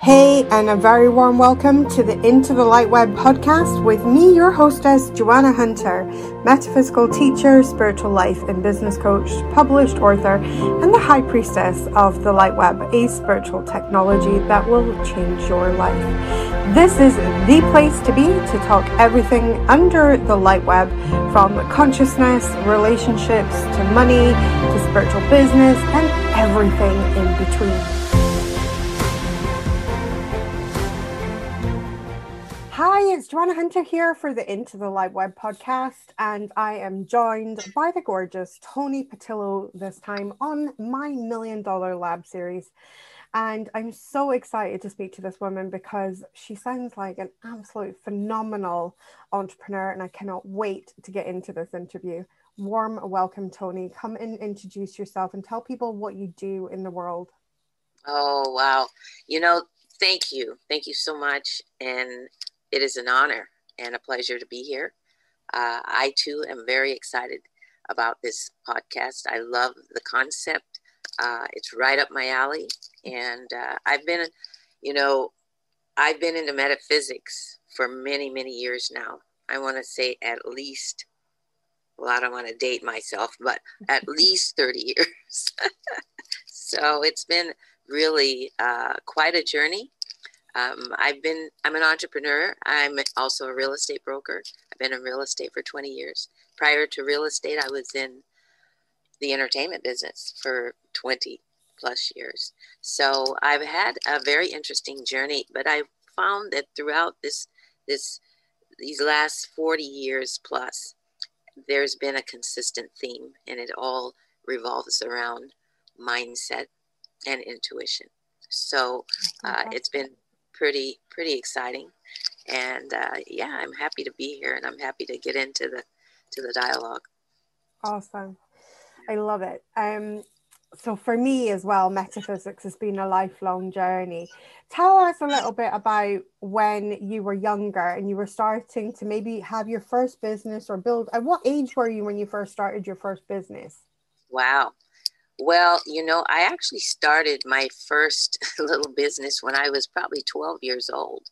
Hey, and a very warm welcome to the Into the Light Web podcast with me, your hostess, Joanna Hunter, metaphysical teacher, spiritual life and business coach, published author, and the high priestess of the Light Web, a spiritual technology that will change your life. This is the place to be to talk everything under the light web from consciousness, relationships to money to spiritual business and everything in between. It's Joanna Hunter here for the Into the Light Web podcast, and I am joined by the gorgeous Tony Patillo this time on my Million Dollar Lab series. And I'm so excited to speak to this woman because she sounds like an absolute phenomenal entrepreneur, and I cannot wait to get into this interview. Warm welcome, Tony. Come and introduce yourself and tell people what you do in the world. Oh, wow. You know, thank you. Thank you so much. And it is an honor and a pleasure to be here. Uh, I too am very excited about this podcast. I love the concept. Uh, it's right up my alley. And uh, I've been, you know, I've been into metaphysics for many, many years now. I want to say at least, well, I don't want to date myself, but at least 30 years. so it's been really uh, quite a journey. Um, I've been, I'm an entrepreneur. I'm also a real estate broker. I've been in real estate for 20 years. Prior to real estate, I was in the entertainment business for 20 plus years. So I've had a very interesting journey, but I found that throughout this, this, these last 40 years plus, there's been a consistent theme and it all revolves around mindset and intuition. So uh, it's been pretty pretty exciting. And uh, yeah, I'm happy to be here, and I'm happy to get into the to the dialogue. Awesome, I love it. Um, so for me as well, metaphysics has been a lifelong journey. Tell us a little bit about when you were younger and you were starting to maybe have your first business or build. At what age were you when you first started your first business? Wow. Well, you know, I actually started my first little business when I was probably 12 years old.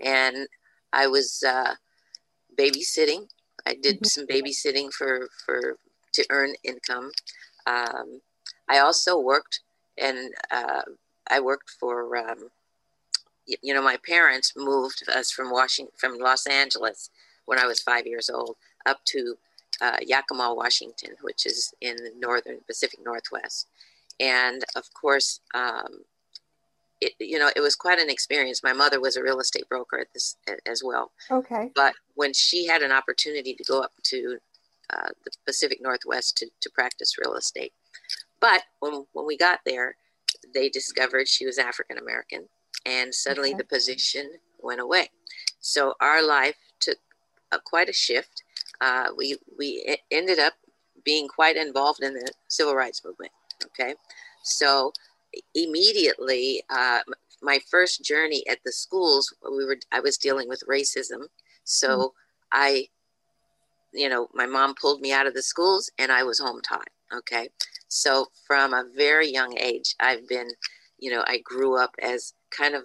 And I was uh, babysitting. I did mm-hmm. some babysitting for, for to earn income. Um, I also worked, and uh, I worked for, um, you know, my parents moved us from Washington, from Los Angeles when I was five years old up to uh, Yakima, Washington, which is in the northern Pacific Northwest. And of course, um, it, you know, it was quite an experience. My mother was a real estate broker at this as well. Okay. But when she had an opportunity to go up to uh, the Pacific Northwest to, to practice real estate, but when, when we got there, they discovered she was African American, and suddenly okay. the position went away. So our life took a, quite a shift uh, we we ended up being quite involved in the civil rights movement. Okay, so immediately, uh, my first journey at the schools, we were I was dealing with racism, so mm-hmm. I, you know, my mom pulled me out of the schools, and I was home taught. Okay, so from a very young age, I've been, you know, I grew up as kind of,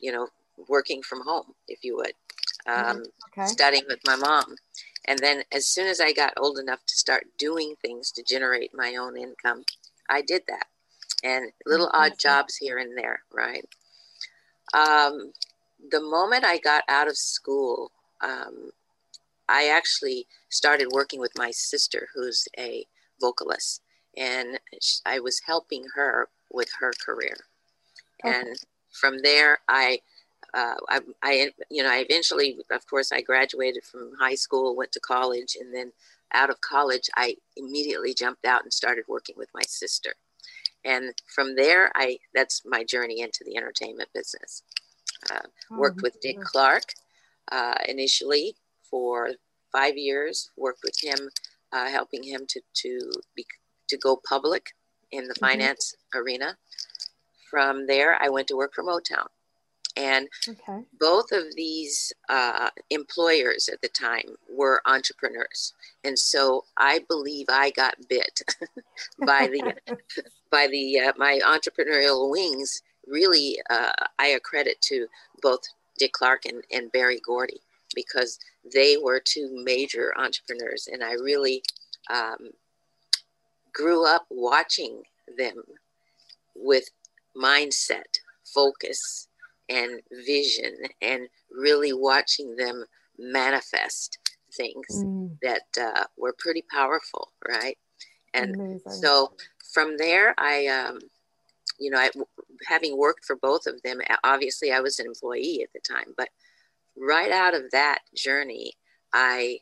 you know, working from home, if you would, mm-hmm. um, okay. studying with my mom. And then as soon as I got old enough to start doing things to generate my own income, I did that. And little odd jobs here and there, right? Um, the moment I got out of school, um, I actually started working with my sister, who's a vocalist, and I was helping her with her career. Okay. And from there, I uh, I, I, you know, I eventually, of course, I graduated from high school, went to college, and then out of college, I immediately jumped out and started working with my sister. And from there, I that's my journey into the entertainment business. Uh, oh, worked with Dick Clark uh, initially for five years. Worked with him, uh, helping him to to be, to go public in the mm-hmm. finance arena. From there, I went to work for Motown and okay. both of these uh, employers at the time were entrepreneurs. And so I believe I got bit by the by the uh, my entrepreneurial wings really uh, I accredit to both Dick Clark and, and Berry Gordy because they were two major entrepreneurs, and I really um, grew up watching them with mindset, focus, and vision, and really watching them manifest things mm. that uh, were pretty powerful, right? And Amazing. so from there, I, um, you know, I, having worked for both of them, obviously I was an employee at the time, but right out of that journey, I,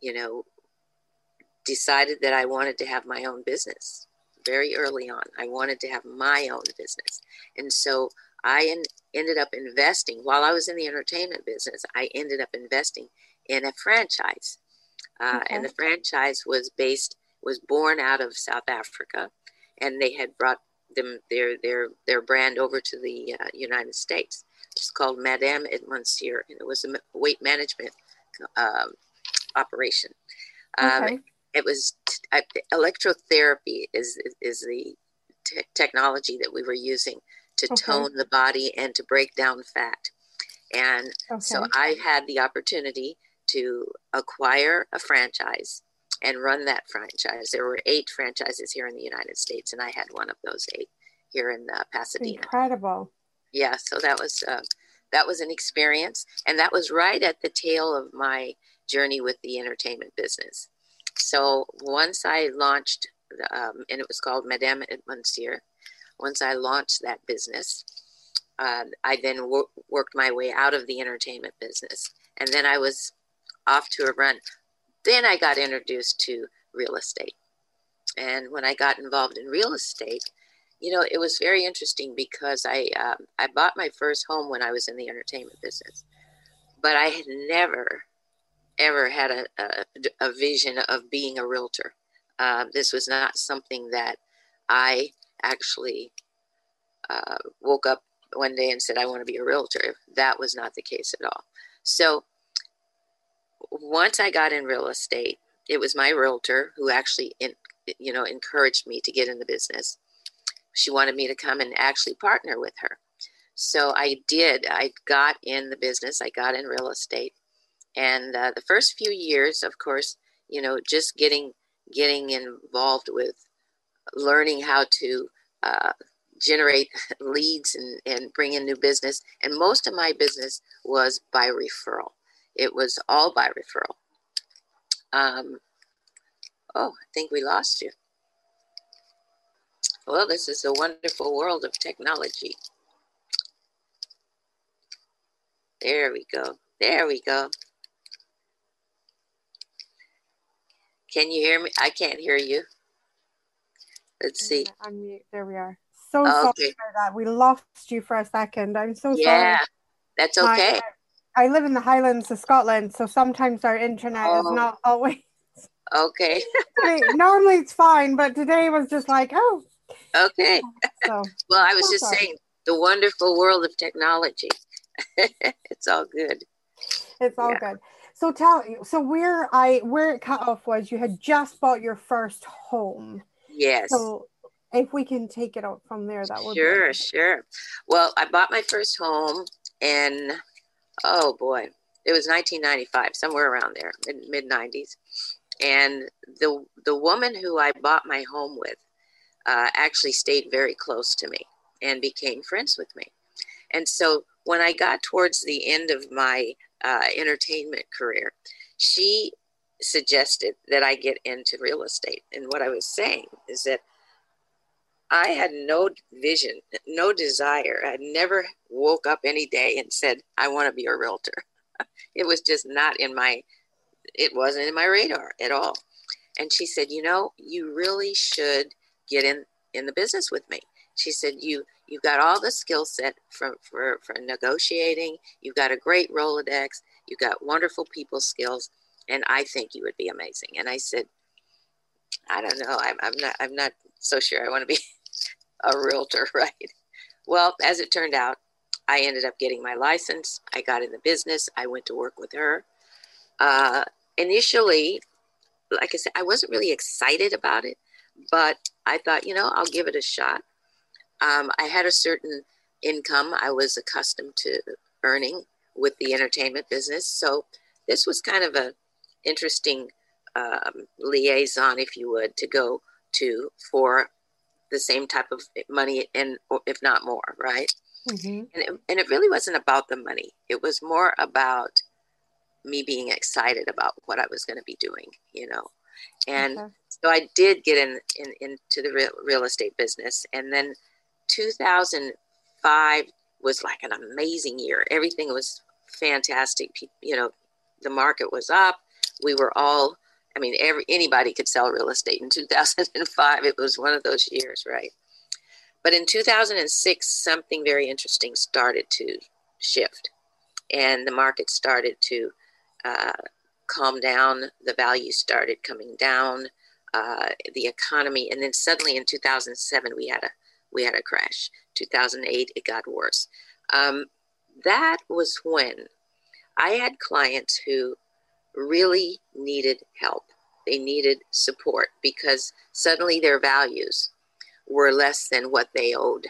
you know, decided that I wanted to have my own business very early on. I wanted to have my own business. And so I in, ended up investing while I was in the entertainment business. I ended up investing in a franchise. Uh, okay. And the franchise was based, was born out of South Africa. And they had brought them their their their brand over to the uh, United States. It's called Madame et Monsieur, and it was a weight management um, operation. Um, okay. It was t- electrotherapy is is the te- technology that we were using to okay. tone the body and to break down fat. And okay. so I had the opportunity to acquire a franchise and run that franchise. There were eight franchises here in the United States, and I had one of those eight here in uh, Pasadena. Incredible. Yeah, so that was uh, that was an experience, and that was right at the tail of my journey with the entertainment business. So once I launched, um, and it was called Madame et Monsieur. Once I launched that business, uh, I then wor- worked my way out of the entertainment business, and then I was off to a run. Then I got introduced to real estate. And when I got involved in real estate, you know, it was very interesting because I um, I bought my first home when I was in the entertainment business, but I had never ever had a, a, a vision of being a realtor. Uh, this was not something that I actually uh, woke up one day and said I want to be a realtor. That was not the case at all. So once I got in real estate, it was my realtor who actually, in, you know, encouraged me to get in the business. She wanted me to come and actually partner with her. So I did. I got in the business. I got in real estate, and uh, the first few years, of course, you know, just getting getting involved with learning how to uh, generate leads and, and bring in new business. And most of my business was by referral. It was all by referral. Um, oh, I think we lost you. Well, this is a wonderful world of technology. There we go. There we go. Can you hear me? I can't hear you. Let's see. Unmute. There we are. So oh, okay. sorry for that. We lost you for a second. I'm so yeah, sorry. Yeah, that's okay. My, I live in the Highlands of Scotland, so sometimes our internet oh. is not always. Okay. normally it's fine, but today was just like, oh. Okay. So, well, I was just sorry. saying the wonderful world of technology. it's all good. It's all yeah. good. So tell so where I where it cut off was you had just bought your first home. Yes. So if we can take it out from there, that would sure, be sure. Well, I bought my first home and oh boy, it was 1995, somewhere around there, mid 90s. And the the woman who I bought my home with uh, actually stayed very close to me and became friends with me. And so when I got towards the end of my uh, entertainment career, she suggested that I get into real estate. And what I was saying is that I had no vision, no desire. I never woke up any day and said, I want to be a realtor. it was just not in my, it wasn't in my radar at all. And she said, you know, you really should get in, in the business with me. She said, you, you've got all the skill set for, for, for negotiating. You've got a great Rolodex. You've got wonderful people skills. And I think you would be amazing. And I said, I don't know. I'm, I'm not, I'm not so sure I want to be a realtor, right? Well, as it turned out, I ended up getting my license. I got in the business. I went to work with her. Uh, initially, like I said, I wasn't really excited about it, but I thought, you know, I'll give it a shot. Um, I had a certain income I was accustomed to earning with the entertainment business. So this was kind of a interesting um, liaison, if you would, to go to for the same type of money and if not more, right? Mm-hmm. And, it, and it really wasn't about the money. It was more about me being excited about what I was going to be doing, you know. And okay. so I did get in, in into the real, real estate business. And then 2005 was like an amazing year. Everything was fantastic. You know, the market was up. We were all, I mean, every anybody could sell real estate in 2005. It was one of those years, right? But in 2006, something very interesting started to shift, and the market started to uh, calm down. The values started coming down. Uh, the economy, and then suddenly in 2007, we had a we had a crash. 2008, it got worse. Um, that was when I had clients who really needed help. They needed support because suddenly their values were less than what they owed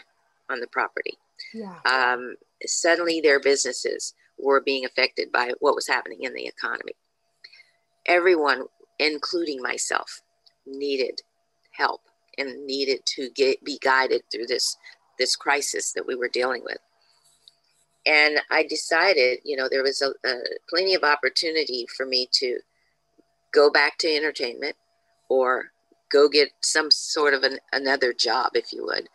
on the property. Yeah. Um, suddenly their businesses were being affected by what was happening in the economy. Everyone, including myself, needed help and needed to get be guided through this this crisis that we were dealing with. And I decided, you know, there was a, a plenty of opportunity for me to go back to entertainment or go get some sort of an, another job, if you would.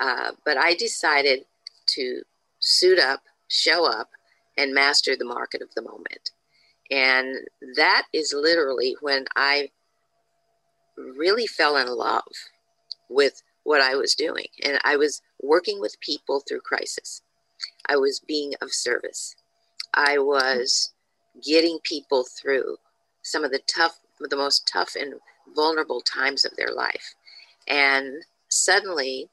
Uh, but I decided to suit up, show up, and master the market of the moment. And that is literally when I really fell in love with what I was doing. And I was working with people through crisis. I was being of service. I was getting people through some of the tough, the most tough and vulnerable times of their life. And suddenly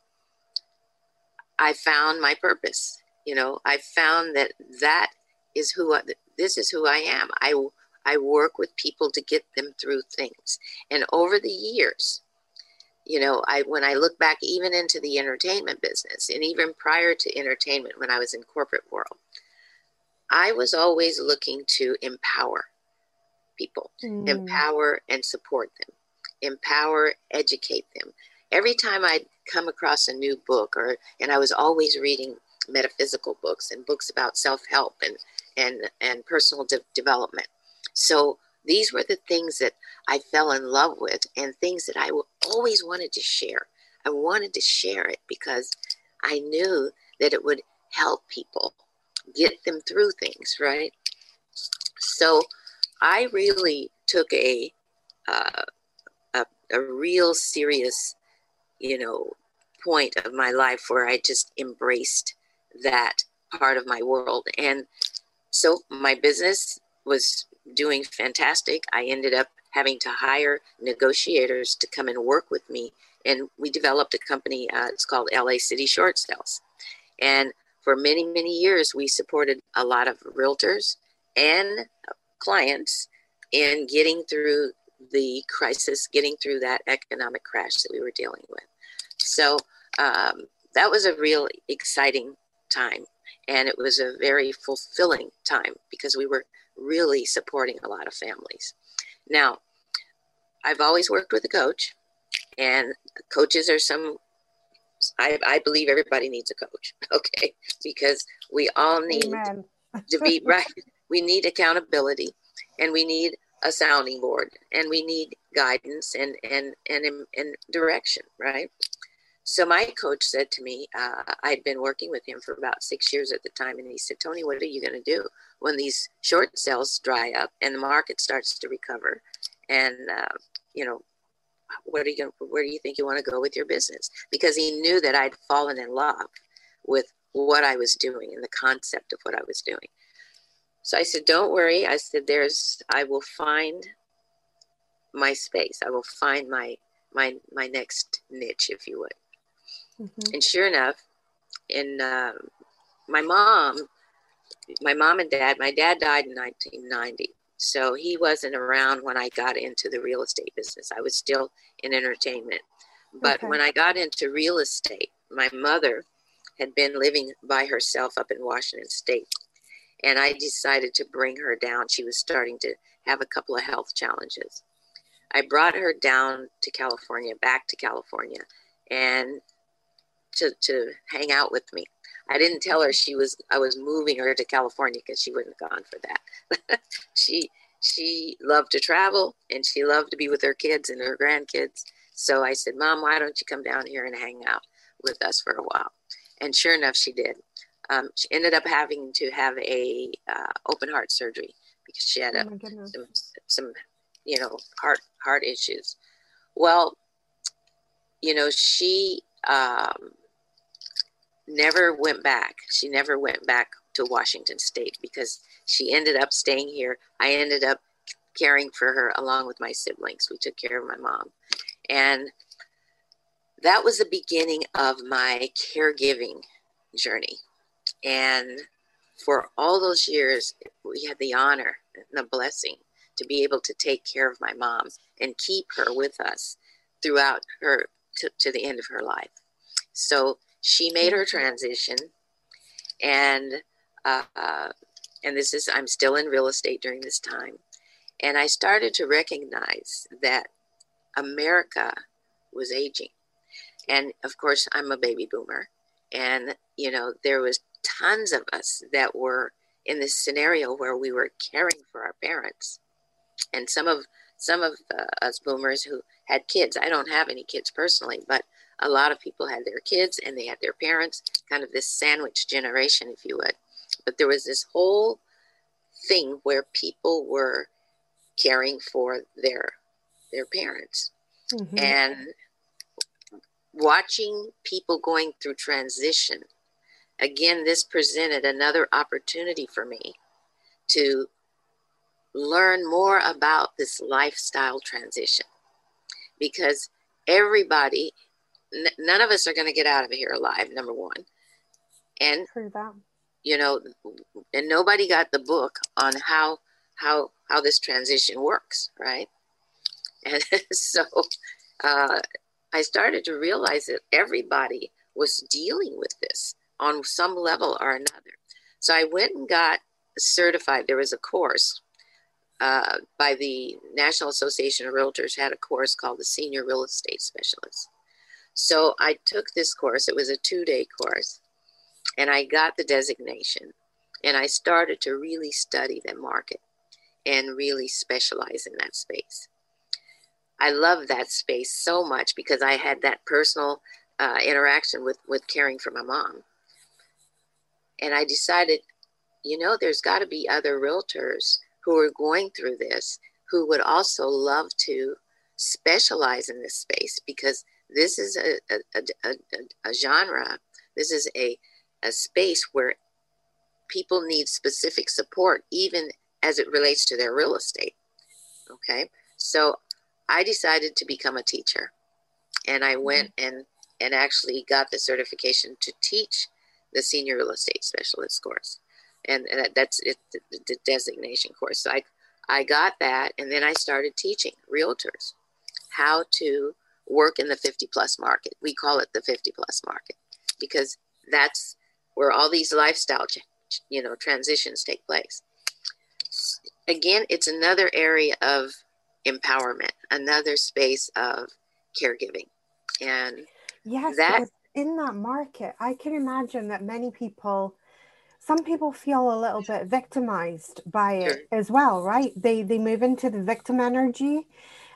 I found my purpose. You know, I found that that is who I, this is who I am. I, I work with people to get them through things. And over the years, you know, I when I look back even into the entertainment business and even prior to entertainment when I was in corporate world, I was always looking to empower people, mm. empower and support them empower, educate them. Every time I'd come across a new book, or and I was always reading metaphysical books and books about self-help and and and personal de- development. So these were the things that I fell in love with, and things that I always wanted to share. I wanted to share it because I knew that it would help people get them through things, right? So I really took a uh, a real serious, you know, point of my life where I just embraced that part of my world. And so my business was doing fantastic. I ended up having to hire negotiators to come and work with me. And we developed a company, uh, it's called LA City Short Sales. And for many, many years, we supported a lot of realtors and clients in getting through the crisis, getting through that economic crash that we were dealing with. So um, that was a real exciting time. And it was a very fulfilling time because we were really supporting a lot of families. Now, I've always worked with a coach, and coaches are some, I, I believe everybody needs a coach, okay? Because we all need Amen. to be right. We need accountability and we need a sounding board and we need guidance and and and, and direction right so my coach said to me uh, i'd been working with him for about six years at the time and he said tony what are you going to do when these short sales dry up and the market starts to recover and uh, you know what are you going where do you think you want to go with your business because he knew that i'd fallen in love with what i was doing and the concept of what i was doing so I said, Don't worry. I said, There's, I will find my space. I will find my, my, my next niche, if you would. Mm-hmm. And sure enough, in uh, my mom, my mom and dad, my dad died in 1990. So he wasn't around when I got into the real estate business. I was still in entertainment. But okay. when I got into real estate, my mother had been living by herself up in Washington State. And I decided to bring her down. She was starting to have a couple of health challenges. I brought her down to California, back to California, and to, to hang out with me. I didn't tell her she was I was moving her to California because she wouldn't have gone for that. she she loved to travel and she loved to be with her kids and her grandkids. So I said, Mom, why don't you come down here and hang out with us for a while? And sure enough, she did. Um, she ended up having to have a uh, open heart surgery because she had a, oh some, some, you know, heart heart issues. Well, you know, she um, never went back. She never went back to Washington State because she ended up staying here. I ended up caring for her along with my siblings. We took care of my mom. And that was the beginning of my caregiving journey. And for all those years, we had the honor and the blessing to be able to take care of my mom and keep her with us throughout her to, to the end of her life. So she made her transition, and uh, and this is I'm still in real estate during this time, and I started to recognize that America was aging, and of course I'm a baby boomer, and you know there was tons of us that were in this scenario where we were caring for our parents, and some of some of uh, us boomers who had kids. I don't have any kids personally, but a lot of people had their kids and they had their parents, kind of this sandwich generation, if you would. But there was this whole thing where people were caring for their their parents mm-hmm. and watching people going through transition again this presented another opportunity for me to learn more about this lifestyle transition because everybody n- none of us are going to get out of here alive number one. And you know and nobody got the book on how how how this transition works right? And so uh, i started to realize that everybody was dealing with this on some level or another. So i went and got certified. There was a course uh, by the national association of realtors had a course called the senior real estate specialist so I took this course, it was a two day course, and I got the designation. And I started to really study the market and really specialize in that space. I love that space so much because I had that personal uh, interaction with, with caring for my mom. And I decided, you know, there's got to be other realtors who are going through this who would also love to specialize in this space because this is a, a, a, a genre. This is a, a space where people need specific support, even as it relates to their real estate. Okay. So I decided to become a teacher and I went mm-hmm. and, and actually got the certification to teach the senior real estate specialist course. And, and that's it, the, the designation course. So I, I got that and then I started teaching realtors how to work in the 50 plus market. We call it the 50 plus market because that's where all these lifestyle, you know, transitions take place. Again, it's another area of empowerment, another space of caregiving. And yes, that in that market, I can imagine that many people some people feel a little bit victimized by it sure. as well, right? They they move into the victim energy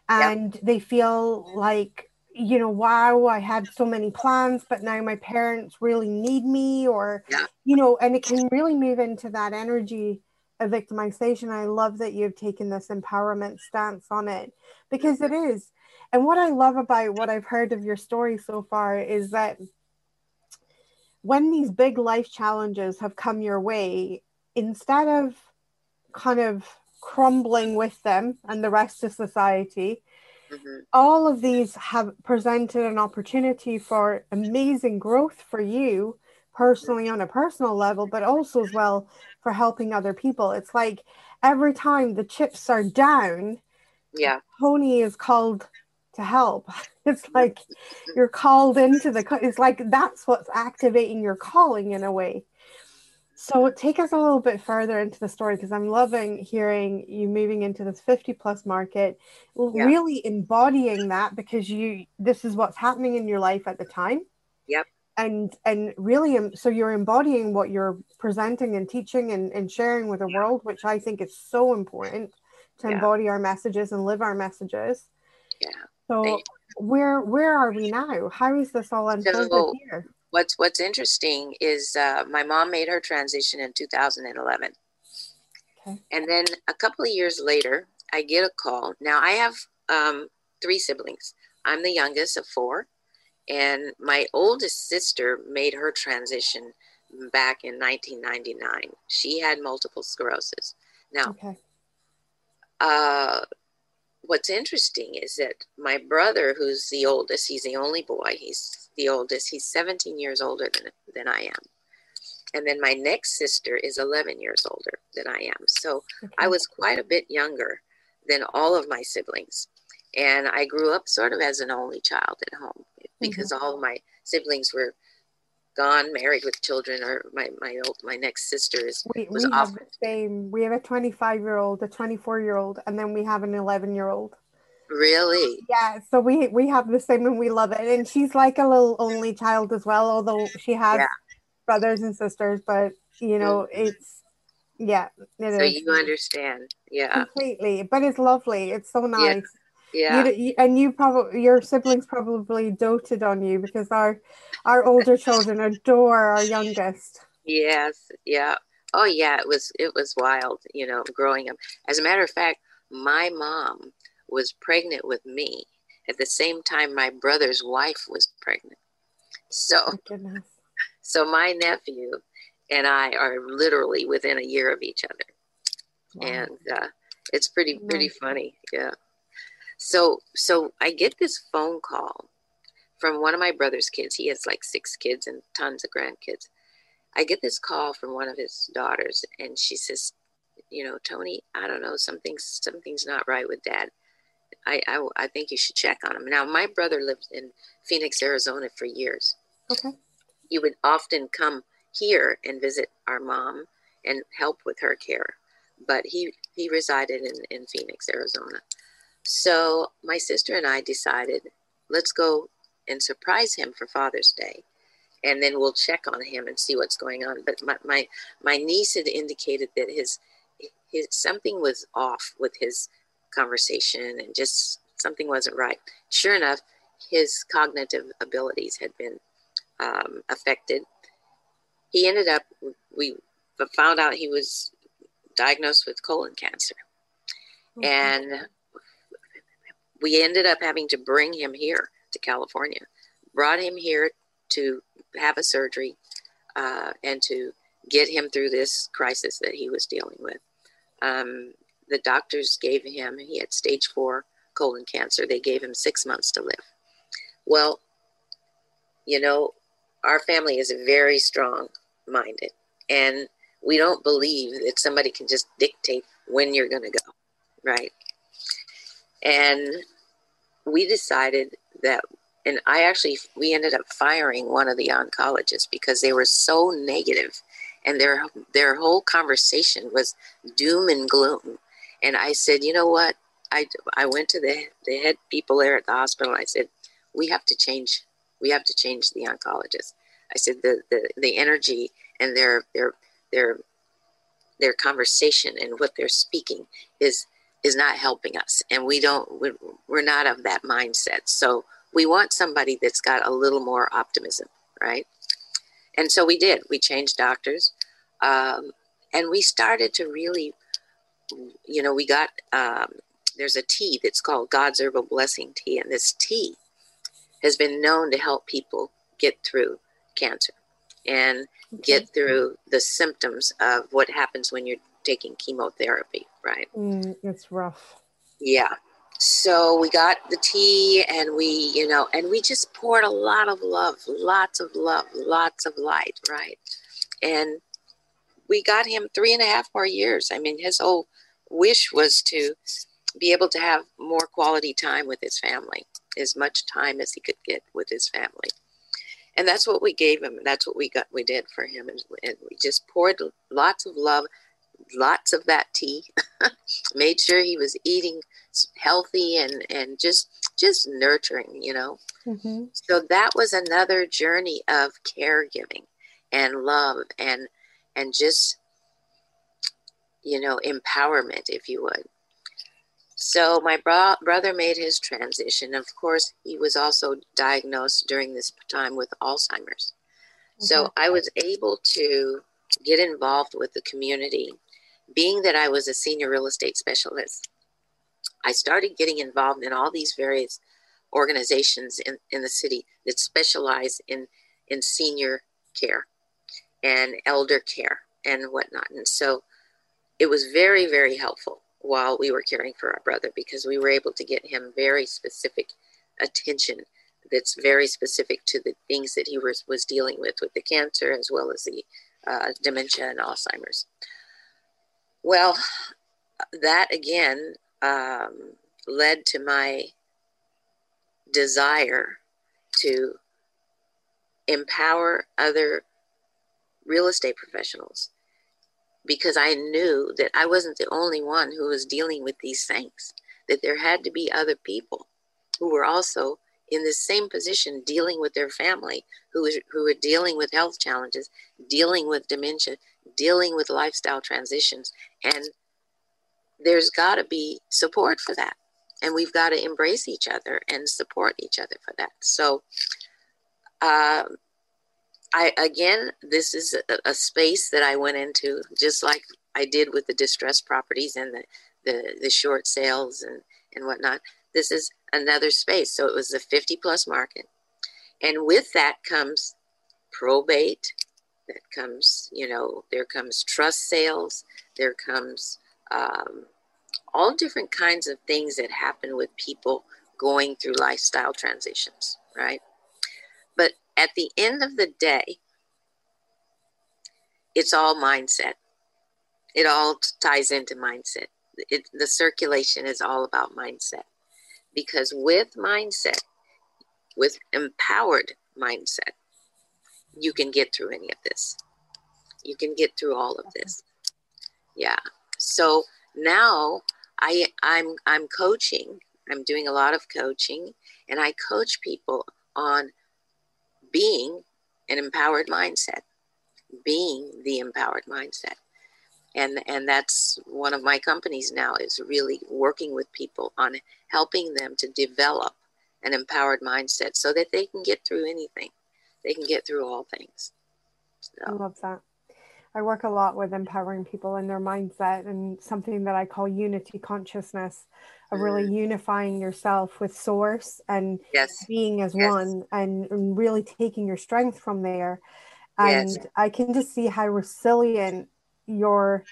and yep. they feel like you know wow i had so many plans but now my parents really need me or yeah. you know and it can really move into that energy of victimization i love that you've taken this empowerment stance on it because it is and what i love about what i've heard of your story so far is that when these big life challenges have come your way instead of kind of crumbling with them and the rest of society. Mm-hmm. All of these have presented an opportunity for amazing growth for you personally on a personal level, but also as well for helping other people. It's like every time the chips are down, yeah, Tony is called to help. It's like you're called into the, it's like that's what's activating your calling in a way. So take us a little bit further into the story because I'm loving hearing you moving into this 50 plus market, yeah. really embodying that because you this is what's happening in your life at the time. Yep. And and really so you're embodying what you're presenting and teaching and, and sharing with the yeah. world, which I think is so important to yeah. embody our messages and live our messages. Yeah. So where where are we now? How is this all unfolded so, here? What's What's interesting is uh, my mom made her transition in 2011, okay. and then a couple of years later, I get a call. Now I have um, three siblings. I'm the youngest of four, and my oldest sister made her transition back in 1999. She had multiple sclerosis. Now, okay. uh, what's interesting is that my brother, who's the oldest, he's the only boy, he's the oldest, he's 17 years older than, than I am. And then my next sister is 11 years older than I am. So okay. I was quite a bit younger than all of my siblings. And I grew up sort of as an only child at home because mm-hmm. all of my siblings were gone, married with children, or my my old my next sister is we, was we have the same. We have a 25 year old, a 24 year old, and then we have an 11 year old. Really? Yeah. So we we have the same, and we love it. And she's like a little only child as well, although she has yeah. brothers and sisters. But you know, mm-hmm. it's yeah. It so is. you understand, yeah, completely. But it's lovely. It's so nice. Yeah yeah. You, and you probably your siblings probably doted on you because our our older children adore our youngest. Yes yeah. Oh yeah it was it was wild you know growing up. As a matter of fact my mom was pregnant with me at the same time my brother's wife was pregnant. So oh, so my nephew and i are literally within a year of each other. Wow. and uh, it's pretty pretty nice. funny yeah so so I get this phone call from one of my brother's kids. He has like six kids and tons of grandkids. I get this call from one of his daughters, and she says, "You know, Tony, I don't know, something's something's not right with Dad. I I, I think you should check on him." Now, my brother lived in Phoenix, Arizona for years. Okay. He would often come here and visit our mom and help with her care, but he he resided in in Phoenix, Arizona. So my sister and I decided, let's go and surprise him for Father's Day. And then we'll check on him and see what's going on. But my, my, my niece had indicated that his, his something was off with his conversation and just something wasn't right. Sure enough, his cognitive abilities had been um, affected. He ended up, we found out he was diagnosed with colon cancer. Okay. And we ended up having to bring him here to California, brought him here to have a surgery uh, and to get him through this crisis that he was dealing with. Um, the doctors gave him, he had stage four colon cancer. They gave him six months to live. Well, you know, our family is very strong minded, and we don't believe that somebody can just dictate when you're going to go, right? And we decided that, and I actually, we ended up firing one of the oncologists because they were so negative and their, their whole conversation was doom and gloom. And I said, you know what? I, I went to the, the head people there at the hospital. I said, we have to change. We have to change the oncologist. I said the, the, the energy and their, their, their, their conversation and what they're speaking is is not helping us and we don't we're not of that mindset. So we want somebody that's got a little more optimism right? And so we did. We changed doctors um, and we started to really you know we got um, there's a tea that's called god's herbal blessing tea and this tea has been known to help people get through cancer and okay. get through the symptoms of what happens when you're taking chemotherapy, right? Mm, it's rough. Yeah. So we got the tea and we, you know, and we just poured a lot of love, lots of love, lots of light, right? And we got him three and a half more years. I mean, his whole wish was to be able to have more quality time with his family, as much time as he could get with his family. And that's what we gave him. That's what we got. We did for him, and, and we just poured lots of love, lots of that tea. Made sure he was eating healthy and and just just nurturing. You know. Mm-hmm. So that was another journey of caregiving and love and and just you know empowerment, if you would. So my bro- brother made his transition. Of course, he was also diagnosed during this time with Alzheimer's. Okay. So I was able to get involved with the community. Being that I was a senior real estate specialist, I started getting involved in all these various organizations in, in the city that specialize in, in senior care and elder care and whatnot. And so it was very, very helpful while we were caring for our brother because we were able to get him very specific attention that's very specific to the things that he was, was dealing with with the cancer as well as the uh, dementia and alzheimer's well that again um, led to my desire to empower other real estate professionals because I knew that I wasn't the only one who was dealing with these things, that there had to be other people who were also in the same position dealing with their family, who, was, who were dealing with health challenges, dealing with dementia, dealing with lifestyle transitions. And there's got to be support for that. And we've got to embrace each other and support each other for that. So, uh, I again, this is a, a, space that I went into, just like I did with the distressed properties and the the, the short sales and and whatnot. This is another space, so it was a 50 plus market, and with that comes probate. That comes, you know, there comes trust sales. There comes um, all different kinds of things that happen with people going through lifestyle transitions, right? But at the end of the day, it's all mindset. It all ties into mindset. It, the circulation is all about mindset. Because with mindset, with empowered mindset, you can get through any of this. You can get through all of this. Yeah. So now I I'm I'm coaching. I'm doing a lot of coaching and I coach people on being an empowered mindset, being the empowered mindset. And, and that's one of my companies now is really working with people on helping them to develop an empowered mindset so that they can get through anything. They can get through all things. So. I love that. I work a lot with empowering people in their mindset and something that I call unity consciousness of really mm. unifying yourself with source and yes. being as yes. one and, and, really taking your strength from there. And yes. I can just see how resilient your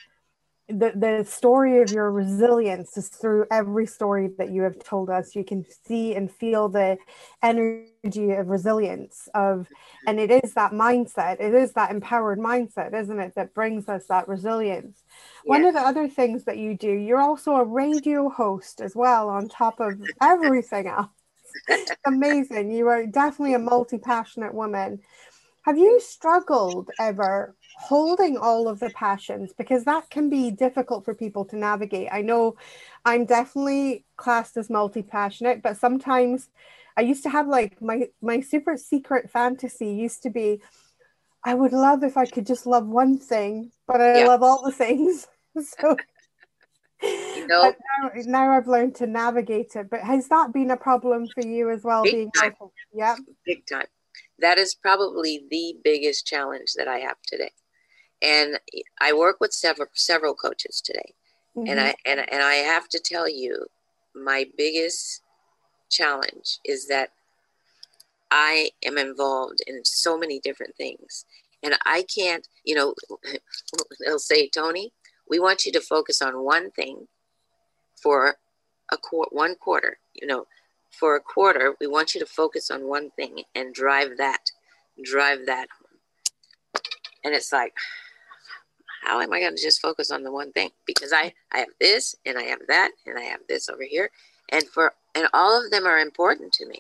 the, the story of your resilience is through every story that you have told us you can see and feel the energy of resilience of mm-hmm. and it is that mindset it is that empowered mindset isn't it that brings us that resilience yes. one of the other things that you do you're also a radio host as well on top of everything else amazing you are definitely a multi-passionate woman have you struggled ever holding all of the passions? Because that can be difficult for people to navigate. I know I'm definitely classed as multi passionate, but sometimes I used to have like my, my super secret fantasy used to be I would love if I could just love one thing, but I yeah. love all the things. so you know, now, now, I've learned to navigate it. But has that been a problem for you as well? Big being time. Yeah, big time that is probably the biggest challenge that I have today. And I work with several several coaches today. Mm-hmm. And I and, and I have to tell you, my biggest challenge is that I am involved in so many different things. And I can't, you know, they'll say, Tony, we want you to focus on one thing for a qu- one quarter. You know, for a quarter, we want you to focus on one thing and drive that, drive that. And it's like, how am I going to just focus on the one thing? Because I, I have this and I have that and I have this over here. And for and all of them are important to me.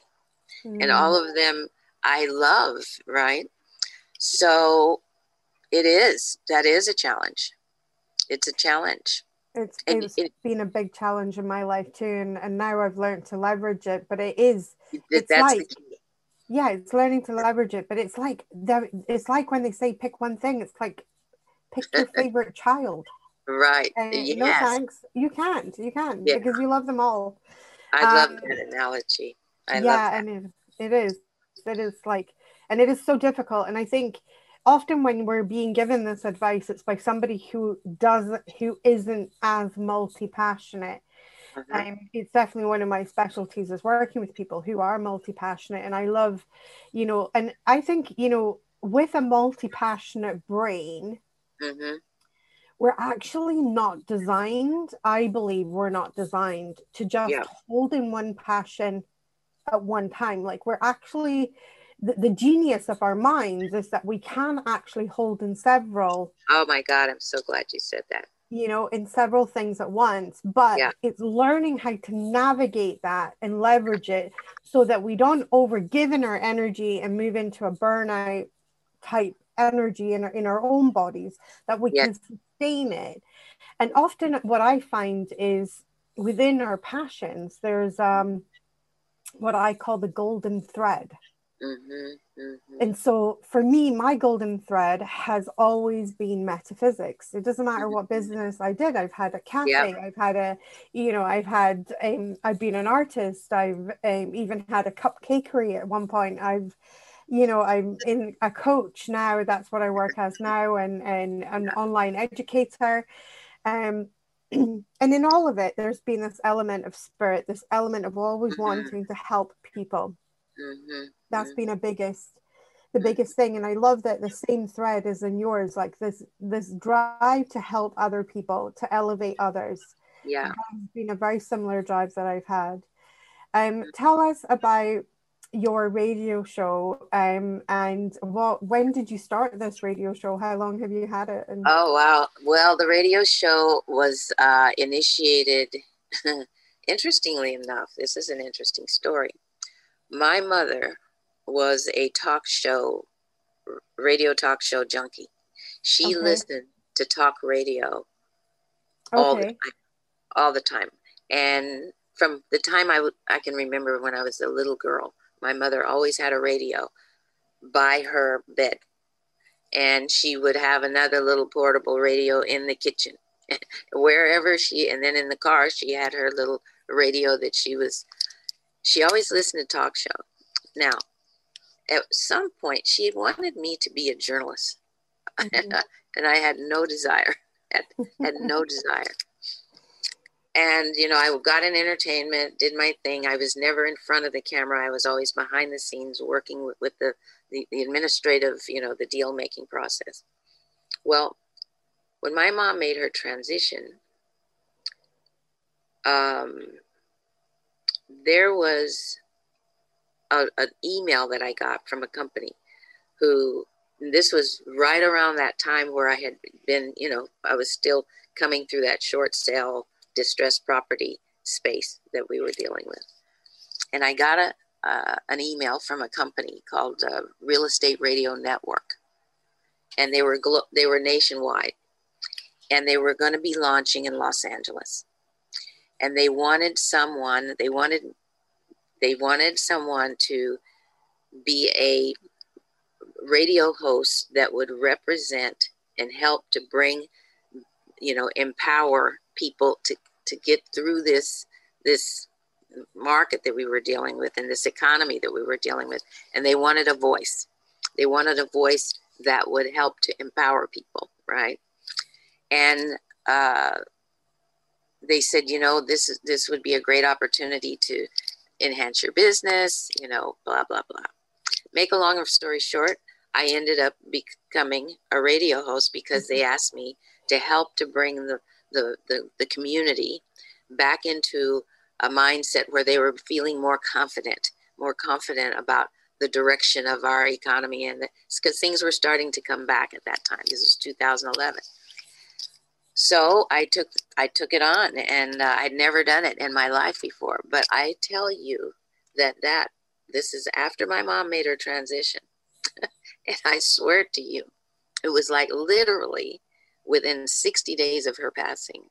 Mm. And all of them I love, right? So it is. That is a challenge. It's a challenge. It's, it's it, been a big challenge in my life too, and, and now I've learned to leverage it. But it is, it's like, yeah, it's learning to leverage it. But it's like it's like when they say pick one thing. It's like pick your favorite child. Right. And yes. No thanks. You can't. You can't yeah. because you love them all. I um, love that analogy. I yeah, and it, it is. It is like, and it is so difficult. And I think often when we're being given this advice, it's by somebody who doesn't, who isn't as multi-passionate. Mm-hmm. Um, it's definitely one of my specialties is working with people who are multi-passionate, and I love, you know, and I think you know, with a multi-passionate brain, mm-hmm. We're actually not designed. I believe we're not designed to just yeah. hold in one passion at one time. Like we're actually the, the genius of our minds is that we can actually hold in several oh my god i'm so glad you said that you know in several things at once but yeah. it's learning how to navigate that and leverage it so that we don't overgive in our energy and move into a burnout type energy in our, in our own bodies that we yeah. can sustain it and often what i find is within our passions there's um what i call the golden thread Mm-hmm, mm-hmm. And so for me, my golden thread has always been metaphysics. It doesn't matter what mm-hmm. business I did. I've had a cafe. Yep. I've had a, you know, I've had, um, I've been an artist. I've um, even had a cupcakery at one point. I've, you know, I'm in a coach now. That's what I work as now, and and an online educator. Um, and in all of it, there's been this element of spirit, this element of always mm-hmm. wanting to help people. Mm-hmm. That's mm-hmm. been a biggest the biggest thing and i love that the same thread is in yours like this this drive to help other people to elevate others yeah it's been a very similar drive that i've had um mm-hmm. tell us about your radio show um and what when did you start this radio show how long have you had it and- oh wow well the radio show was uh initiated interestingly enough this is an interesting story my mother was a talk show, radio talk show junkie. She okay. listened to talk radio all okay. the time, all the time. And from the time I, w- I can remember when I was a little girl, my mother always had a radio by her bed. And she would have another little portable radio in the kitchen. Wherever she, and then in the car, she had her little radio that she was she always listened to talk show. Now, at some point, she wanted me to be a journalist, mm-hmm. and I had no desire. Had, had no desire. And you know, I got in entertainment, did my thing. I was never in front of the camera. I was always behind the scenes, working with, with the, the the administrative, you know, the deal making process. Well, when my mom made her transition, um, there was a, an email that I got from a company who this was right around that time where I had been, you know, I was still coming through that short sale distressed property space that we were dealing with. And I got a, uh, an email from a company called uh, Real Estate Radio Network. And they were, glo- they were nationwide. And they were going to be launching in Los Angeles and they wanted someone they wanted they wanted someone to be a radio host that would represent and help to bring you know empower people to to get through this this market that we were dealing with and this economy that we were dealing with and they wanted a voice they wanted a voice that would help to empower people right and uh, they said, you know, this this would be a great opportunity to enhance your business, you know, blah blah blah. Make a long story short, I ended up becoming a radio host because they mm-hmm. asked me to help to bring the the, the, the community back into a mindset where they were feeling more confident, more confident about the direction of our economy and because things were starting to come back at that time. This was 2011. so I took I took it on, and uh, I'd never done it in my life before. But I tell you that that this is after my mom made her transition, and I swear to you, it was like literally within 60 days of her passing,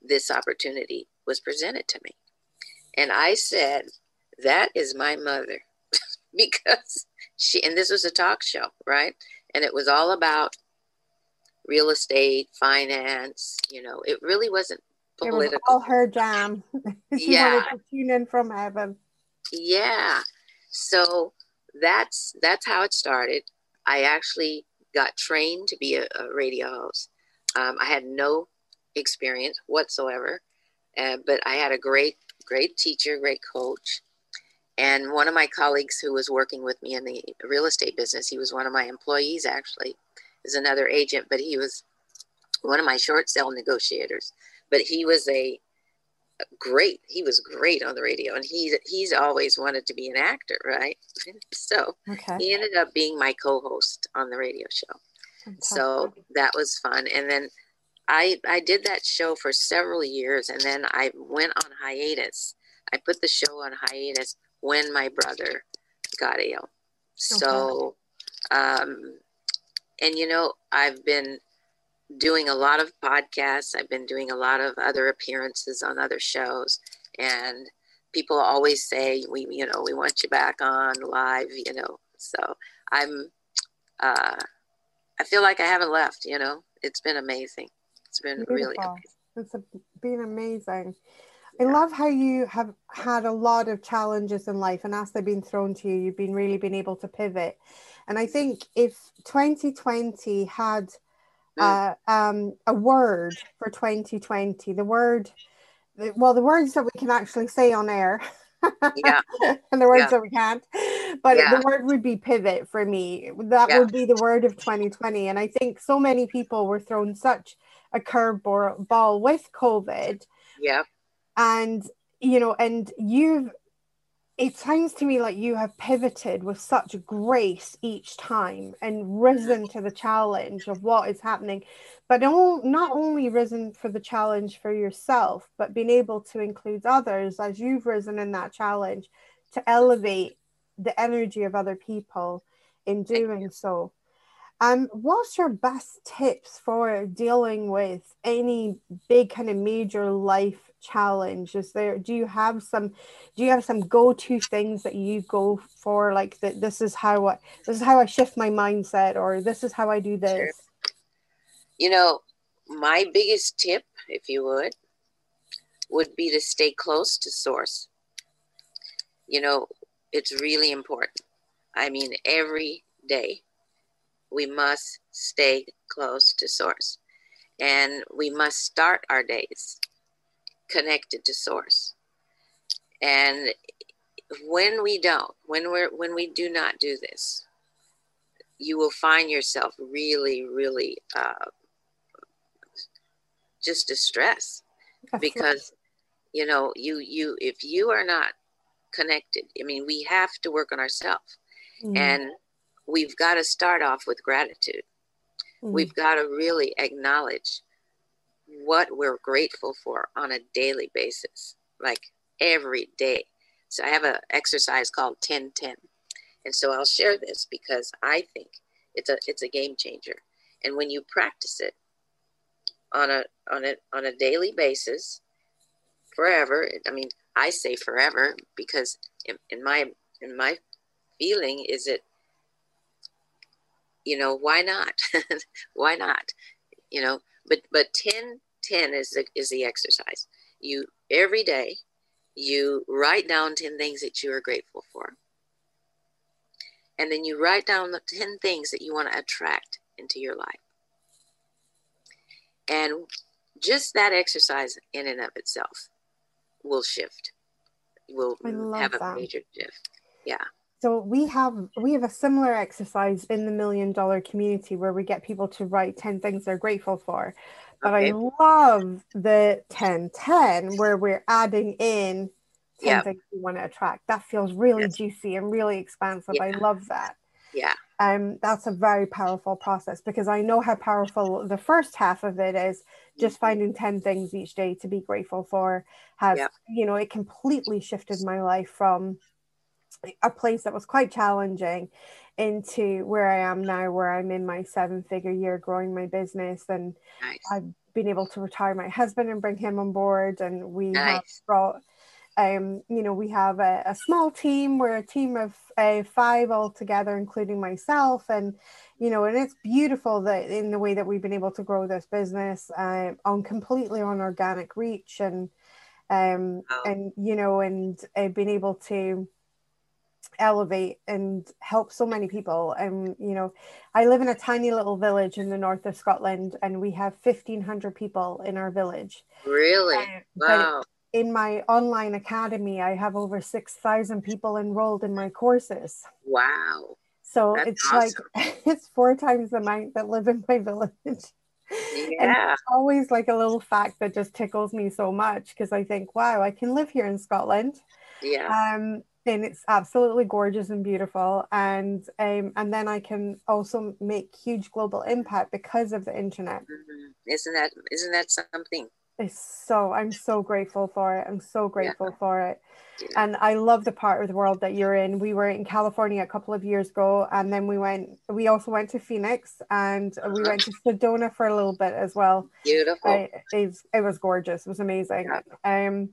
this opportunity was presented to me, and I said, "That is my mother," because she and this was a talk show, right? And it was all about real estate, finance. You know, it really wasn't political. It was all her jam. she yeah. wanted to tune in from heaven. Yeah. So that's that's how it started. I actually got trained to be a, a radio host. Um, I had no experience whatsoever, uh, but I had a great, great teacher, great coach. And one of my colleagues who was working with me in the real estate business, he was one of my employees actually is another agent, but he was one of my short sale negotiators. But he was a great. He was great on the radio, and he's he's always wanted to be an actor, right? so okay. he ended up being my co-host on the radio show. Fantastic. So that was fun, and then. I, I did that show for several years and then I went on hiatus. I put the show on hiatus when my brother got ill. Okay. So um, and you know, I've been doing a lot of podcasts, I've been doing a lot of other appearances on other shows, and people always say, "We, you know, we want you back on live," you know. So I'm, uh, I feel like I haven't left. You know, it's been amazing. It's been Beautiful. really amazing. It's been amazing. I love how you have had a lot of challenges in life, and as they've been thrown to you, you've been really been able to pivot. And I think if 2020 had mm. uh, um, a word for 2020, the word, well, the words that we can actually say on air. yeah. and the words yeah. that we can't. But yeah. the word would be pivot for me. That yeah. would be the word of 2020. And I think so many people were thrown such a curveball with COVID. Yeah and you know and you've it sounds to me like you have pivoted with such grace each time and risen to the challenge of what is happening but not only risen for the challenge for yourself but being able to include others as you've risen in that challenge to elevate the energy of other people in doing so um, what's your best tips for dealing with any big kind of major life challenge? Is there do you have some do you have some go-to things that you go for like that this is how I this is how I shift my mindset or this is how I do this? Sure. You know, my biggest tip, if you would, would be to stay close to source. You know, it's really important. I mean, every day we must stay close to source. And we must start our days connected to source. And when we don't when we're when we do not do this you will find yourself really really uh, just distressed. Because you know you you if you are not connected i mean we have to work on ourselves mm. and we've got to start off with gratitude. Mm-hmm. We've got to really acknowledge what we're grateful for on a daily basis, like every day. So I have an exercise called 1010. And so I'll share this because I think it's a it's a game changer. And when you practice it on a on a on a daily basis forever, I mean I say forever because in, in my in my feeling is it you know why not? Why not? You know but but 10 10 is the is the exercise. You every day you write down 10 things that you are grateful for. And then you write down the 10 things that you want to attract into your life. And just that exercise in and of itself will shift will have a major shift yeah so we have we have a similar exercise in the million dollar community where we get people to write 10 things they're grateful for. But okay. I love the 10 10 where we're adding in 10 things we want to attract. That feels really yes. juicy and really expansive. Yeah. I love that. Yeah. Um, that's a very powerful process because I know how powerful the first half of it is. Just mm-hmm. finding 10 things each day to be grateful for has, yeah. you know, it completely shifted my life from a place that was quite challenging into where I am now, where I'm in my seven figure year growing my business. And nice. I've been able to retire my husband and bring him on board. And we nice. have brought, um, you know, we have a, a, small team. We're a team of uh, five altogether, including myself. And, you know, and it's beautiful that in the way that we've been able to grow this business uh, on completely on organic reach and, um, and, you know, and uh, being able to, elevate and help so many people and you know i live in a tiny little village in the north of scotland and we have 1500 people in our village really uh, wow in my online academy i have over 6000 people enrolled in my courses wow so That's it's awesome. like it's four times the amount that live in my village yeah. it's always like a little fact that just tickles me so much because I think, wow, I can live here in Scotland. Yeah. Um, and it's absolutely gorgeous and beautiful and um, and then i can also make huge global impact because of the internet mm-hmm. isn't that isn't that something it's so i'm so grateful for it i'm so grateful yeah. for it and i love the part of the world that you're in we were in california a couple of years ago and then we went we also went to phoenix and uh-huh. we went to sedona for a little bit as well beautiful I, it, it was gorgeous it was amazing yeah. um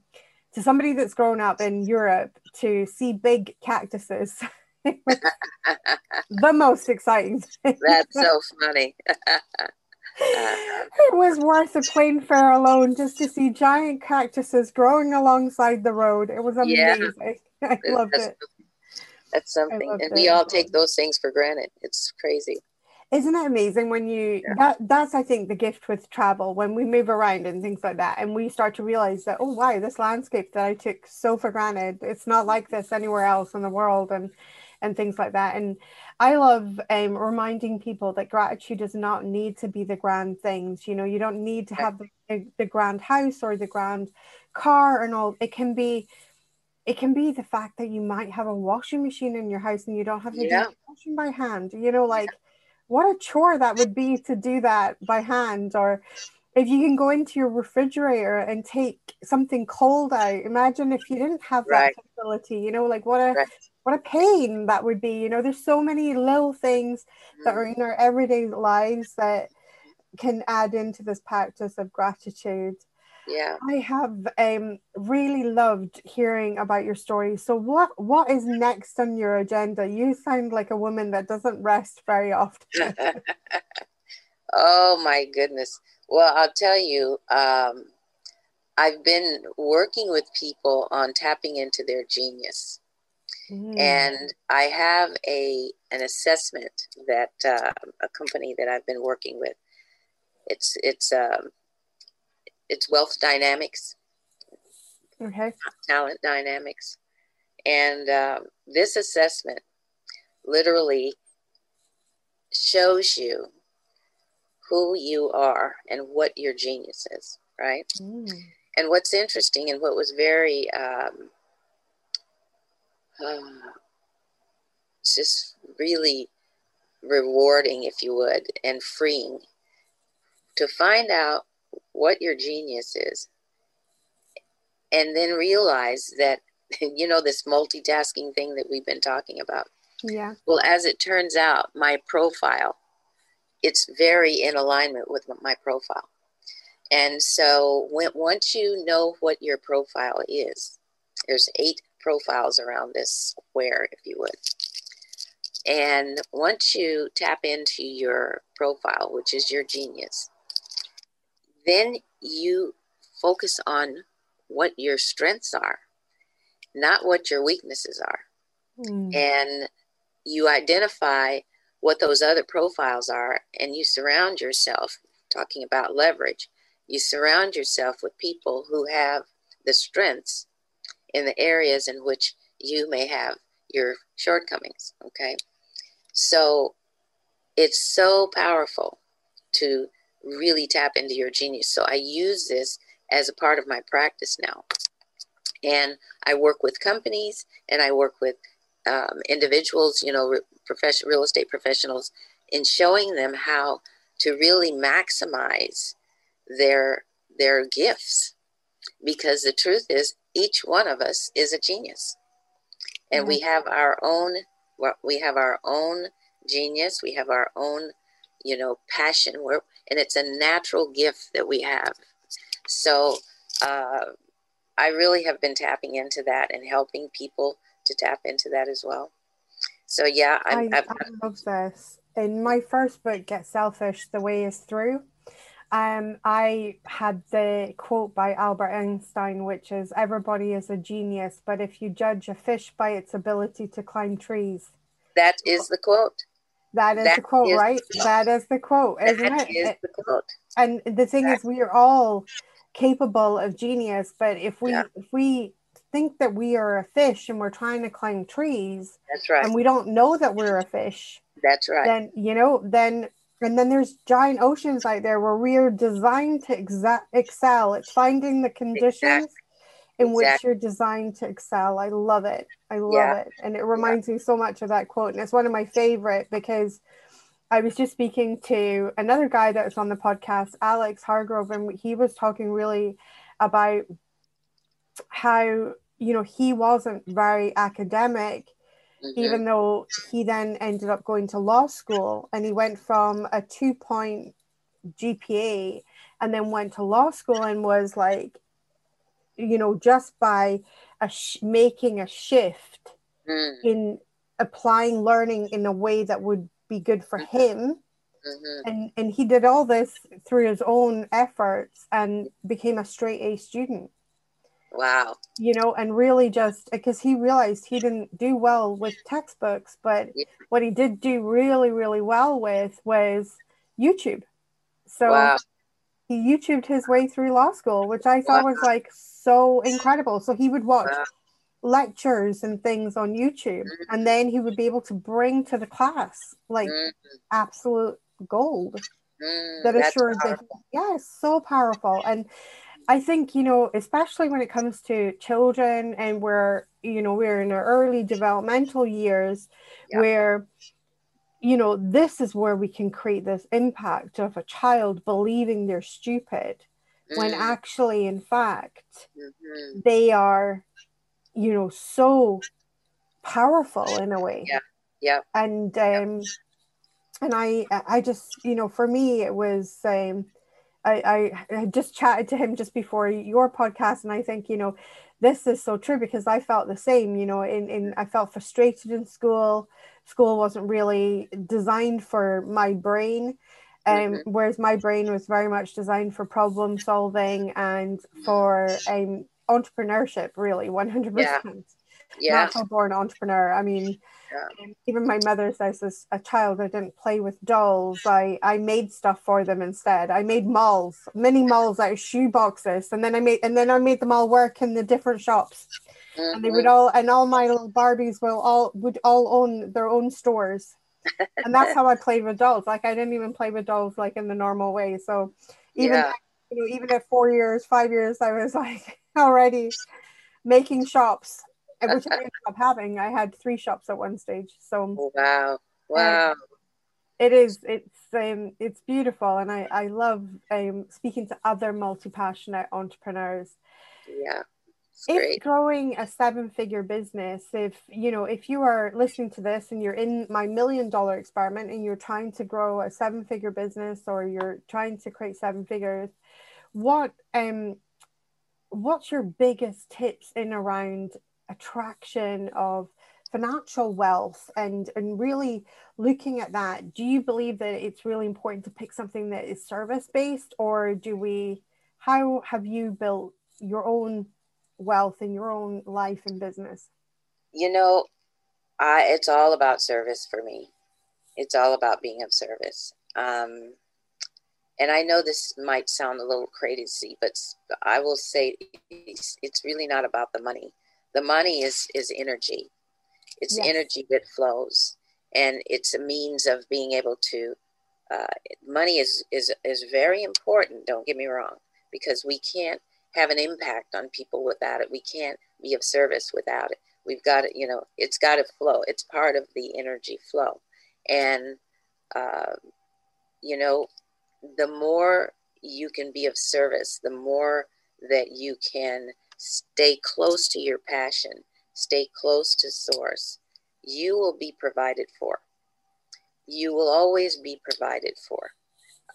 to somebody that's grown up in Europe to see big cactuses. the most exciting thing. That's so funny. it was worth a plane fare alone just to see giant cactuses growing alongside the road. It was amazing. Yeah. I loved that's, it. That's something. And we all take those things for granted. It's crazy isn't it amazing when you yeah. that that's i think the gift with travel when we move around and things like that and we start to realize that oh wow this landscape that i took so for granted it's not like this anywhere else in the world and and things like that and i love um, reminding people that gratitude does not need to be the grand things you know you don't need to have the, the grand house or the grand car and all it can be it can be the fact that you might have a washing machine in your house and you don't have to yeah. do washing by hand you know like yeah what a chore that would be to do that by hand or if you can go into your refrigerator and take something cold out imagine if you didn't have that right. facility you know like what a right. What a pain that would be you know there's so many little things that are in our everyday lives that can add into this practice of gratitude. Yeah. I have um really loved hearing about your story. So what what is next on your agenda? You sound like a woman that doesn't rest very often. Oh my goodness. Well i'll tell you um i've been working with people on tapping into their genius mm. and i have a an assessment that uh, a company that i've been working with it's it's um it's wealth dynamics, okay, talent dynamics, and um, this assessment literally shows you who you are and what your genius is, right? Mm. And what's interesting and what was very um, uh, just really rewarding, if you would, and freeing to find out what your genius is and then realize that you know this multitasking thing that we've been talking about. Yeah. Well as it turns out my profile it's very in alignment with my profile. And so when, once you know what your profile is there's eight profiles around this square if you would and once you tap into your profile which is your genius then you focus on what your strengths are, not what your weaknesses are. Mm. And you identify what those other profiles are, and you surround yourself, talking about leverage, you surround yourself with people who have the strengths in the areas in which you may have your shortcomings. Okay. So it's so powerful to really tap into your genius. So I use this as a part of my practice now. And I work with companies and I work with um, individuals, you know, profession, real estate professionals in showing them how to really maximize their their gifts because the truth is each one of us is a genius. And mm-hmm. we have our own we have our own genius. We have our own you know passion. Where and it's a natural gift that we have. So uh, i really have been tapping into that and helping people to tap into that as well. So yeah I'm, I, I love this. In my first book get selfish the way is through um, I had the quote by Albert Einstein, which is Everybody is a genius, but if you judge a fish by its ability to climb trees. That is the quote. That is that the quote, is right? The that is the quote, isn't that it? Is the quote. And the thing that. is, we are all capable of genius, but if we yeah. if we think that we are a fish and we're trying to climb trees, that's right, and we don't know that we're a fish, that's right. Then you know, then and then there's giant oceans out there where we are designed to exa- excel. It's finding the conditions exactly. in exactly. which you're designed to excel. I love it. I love yeah. it. And it reminds yeah. me so much of that quote. And it's one of my favorite because I was just speaking to another guy that was on the podcast, Alex Hargrove, and he was talking really about how, you know, he wasn't very academic mm-hmm. even though he then ended up going to law school and he went from a two point GPA and then went to law school and was like, you know, just by a sh- making a shift mm. in applying learning in a way that would be good for mm-hmm. him. Mm-hmm. And and he did all this through his own efforts and became a straight A student. Wow. You know, and really just because he realized he didn't do well with textbooks, but yeah. what he did do really, really well with was YouTube. So wow. he YouTubed his way through law school, which I thought wow. was like so incredible. So he would watch wow. lectures and things on YouTube, mm-hmm. and then he would be able to bring to the class like mm-hmm. absolute gold mm, that assured that, yeah, so powerful. And I think, you know, especially when it comes to children and we're, you know, we're in our early developmental years yeah. where, you know, this is where we can create this impact of a child believing they're stupid mm. when actually, in fact, mm-hmm. they are, you know, so powerful in a way. Yeah. Yeah. And, um, and I, I just, you know, for me, it was, um, I, I just chatted to him just before your podcast, and I think you know this is so true because I felt the same. You know, in in I felt frustrated in school. School wasn't really designed for my brain, um, mm-hmm. whereas my brain was very much designed for problem solving and for um, entrepreneurship. Really, one hundred percent. Yeah. Natural born entrepreneur. I mean, yeah. Even my mother says, as a child, I didn't play with dolls. I, I made stuff for them instead. I made malls, mini malls out of shoe boxes, and then I made and then I made them all work in the different shops. Mm-hmm. And they would mm-hmm. all and all my little Barbies will all would all own their own stores. and that's how I played with dolls. Like I didn't even play with dolls like in the normal way. So even yeah. you know, even at four years, five years, I was like already making shops which I ended up having. I had three shops at one stage. So oh, wow, wow, it is. It's um, it's beautiful, and I I love um speaking to other multi passionate entrepreneurs. Yeah. If growing a seven figure business, if you know, if you are listening to this and you're in my million dollar experiment and you're trying to grow a seven figure business or you're trying to create seven figures, what um what's your biggest tips in around attraction of financial wealth and and really looking at that do you believe that it's really important to pick something that is service based or do we how have you built your own wealth in your own life and business? You know I, it's all about service for me. It's all about being of service. Um, and i know this might sound a little crazy but i will say it's, it's really not about the money the money is is energy. It's yes. energy that flows and it's a means of being able to uh, money is is is very important don't get me wrong because we can't have an impact on people without it. We can't be of service without it. We've got it you know it's got to flow. It's part of the energy flow. And uh, you know the more you can be of service the more that you can stay close to your passion stay close to source you will be provided for you will always be provided for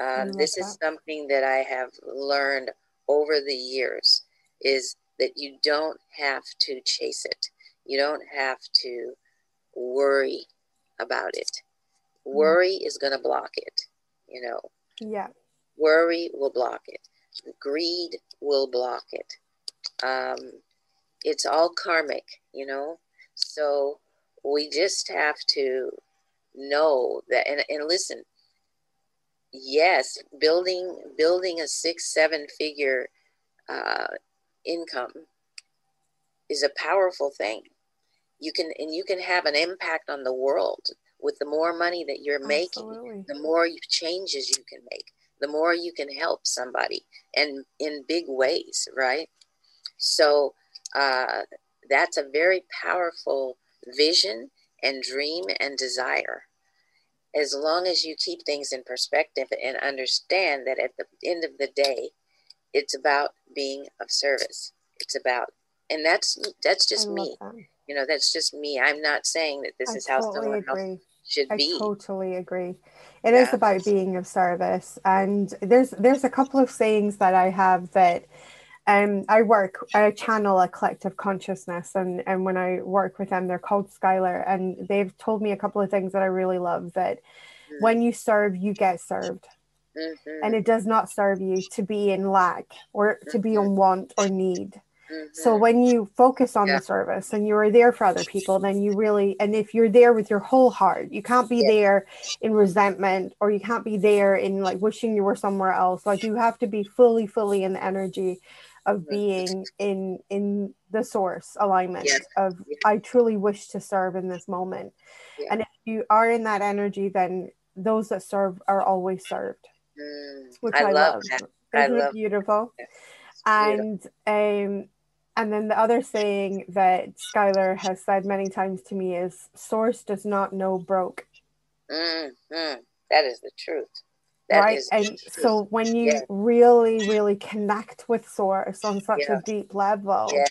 um, this is something that i have learned over the years is that you don't have to chase it you don't have to worry about it. Mm. Worry is going to block it, you know. Yeah. Worry will block it. Greed will block it. Um, it's all karmic, you know. So we just have to know that and, and listen yes building building a six seven figure uh, income is a powerful thing you can and you can have an impact on the world with the more money that you're Absolutely. making the more changes you can make the more you can help somebody and in big ways right so uh, that's a very powerful vision and dream and desire as long as you keep things in perspective and understand that at the end of the day it's about being of service it's about and that's that's just me that. You know, that's just me. I'm not saying that this I is how someone agree. else should I be. I totally agree. It yeah. is about being of service. And there's there's a couple of sayings that I have that um, I work, I channel a collective consciousness, and, and when I work with them, they're called Skylar, and they've told me a couple of things that I really love. That mm-hmm. when you serve, you get served, mm-hmm. and it does not serve you to be in lack or to be mm-hmm. in want or need. So mm-hmm. when you focus on yeah. the service and you are there for other people, then you really, and if you're there with your whole heart, you can't be yeah. there in resentment or you can't be there in like wishing you were somewhere else. Like you have to be fully, fully in the energy of being in in the source alignment yes. of I truly wish to serve in this moment. Yeah. And if you are in that energy, then those that serve are always served. Mm, which I, I love. love. Isn't I love it beautiful? And um and then the other saying that Skylar has said many times to me is source does not know broke. Mm-hmm. That is the truth. That right. And so when you yeah. really, really connect with source on such yeah. a deep level, yes,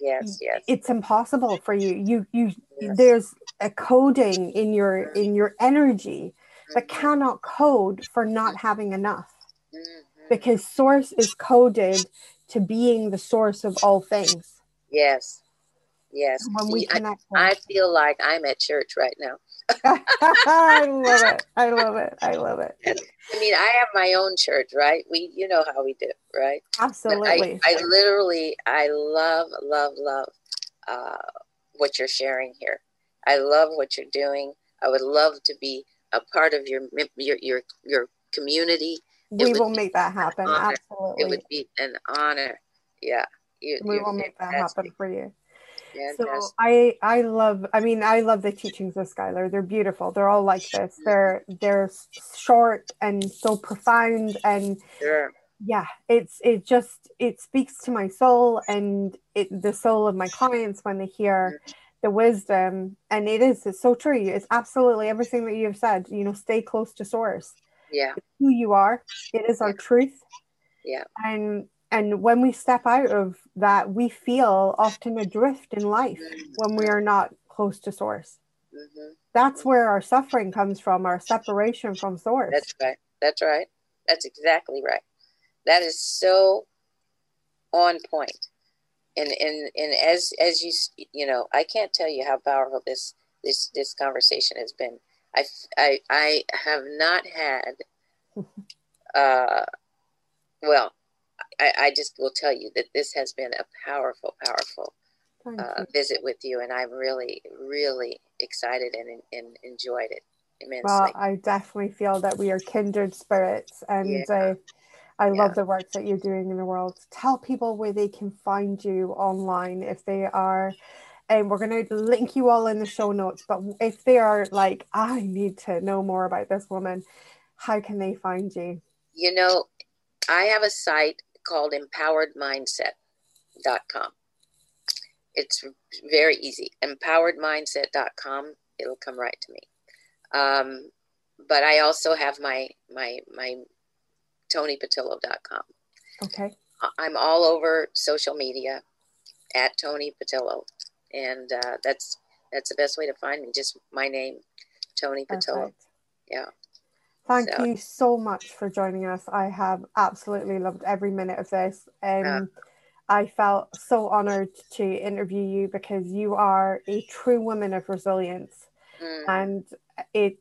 yes, yes. It's impossible for you. You you yes. there's a coding in your mm-hmm. in your energy mm-hmm. that cannot code for not having enough. Mm-hmm. Because source is coded to being the source of all things. Yes. Yes. When we connect, I, I feel like I'm at church right now. I love it. I love it. I love it. I mean, I have my own church, right? We, you know how we do, right? Absolutely. I, I literally, I love, love, love uh, what you're sharing here. I love what you're doing. I would love to be a part of your your your, your community we will make that happen. Absolutely. It would be an honor. Yeah. You, we will make that happen for you. So I I love I mean I love the teachings of Skylar. They're beautiful. They're all like this. They're they're short and so profound and sure. yeah, it's it just it speaks to my soul and it the soul of my clients when they hear the wisdom and it is it's so true. It's absolutely everything that you've said. You know, stay close to source yeah it's who you are it is our yeah. truth yeah and and when we step out of that we feel often adrift in life when we are not close to source. Mm-hmm. that's where our suffering comes from our separation from source. That's right. That's right. That's exactly right. That is so on point. And and and as as you you know i can't tell you how powerful this this this conversation has been. I, I, I have not had, uh, well, I, I just will tell you that this has been a powerful, powerful uh, visit with you, and I'm really, really excited and, and enjoyed it immensely. Well, I definitely feel that we are kindred spirits, and yeah. uh, I love yeah. the work that you're doing in the world. Tell people where they can find you online if they are and we're going to link you all in the show notes. But if they are like, I need to know more about this woman, how can they find you? You know, I have a site called empoweredmindset.com. it's very easy. Empoweredmindset.com. It'll come right to me. Um, but I also have my my my TonyPatillo.com. Okay. I'm all over social media at Tony Patillo, and uh, that's that's the best way to find me. Just my name, Tony Patillo. Yeah. Thank so. you so much for joining us. I have absolutely loved every minute of this. Um, I felt so honored to interview you because you are a true woman of resilience. Mm. And it's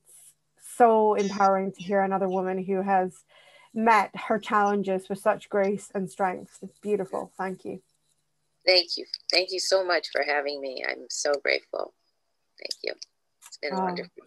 so empowering to hear another woman who has met her challenges with such grace and strength. It's beautiful. Thank you. Thank you. Thank you so much for having me. I'm so grateful. Thank you. It's been uh, wonderful.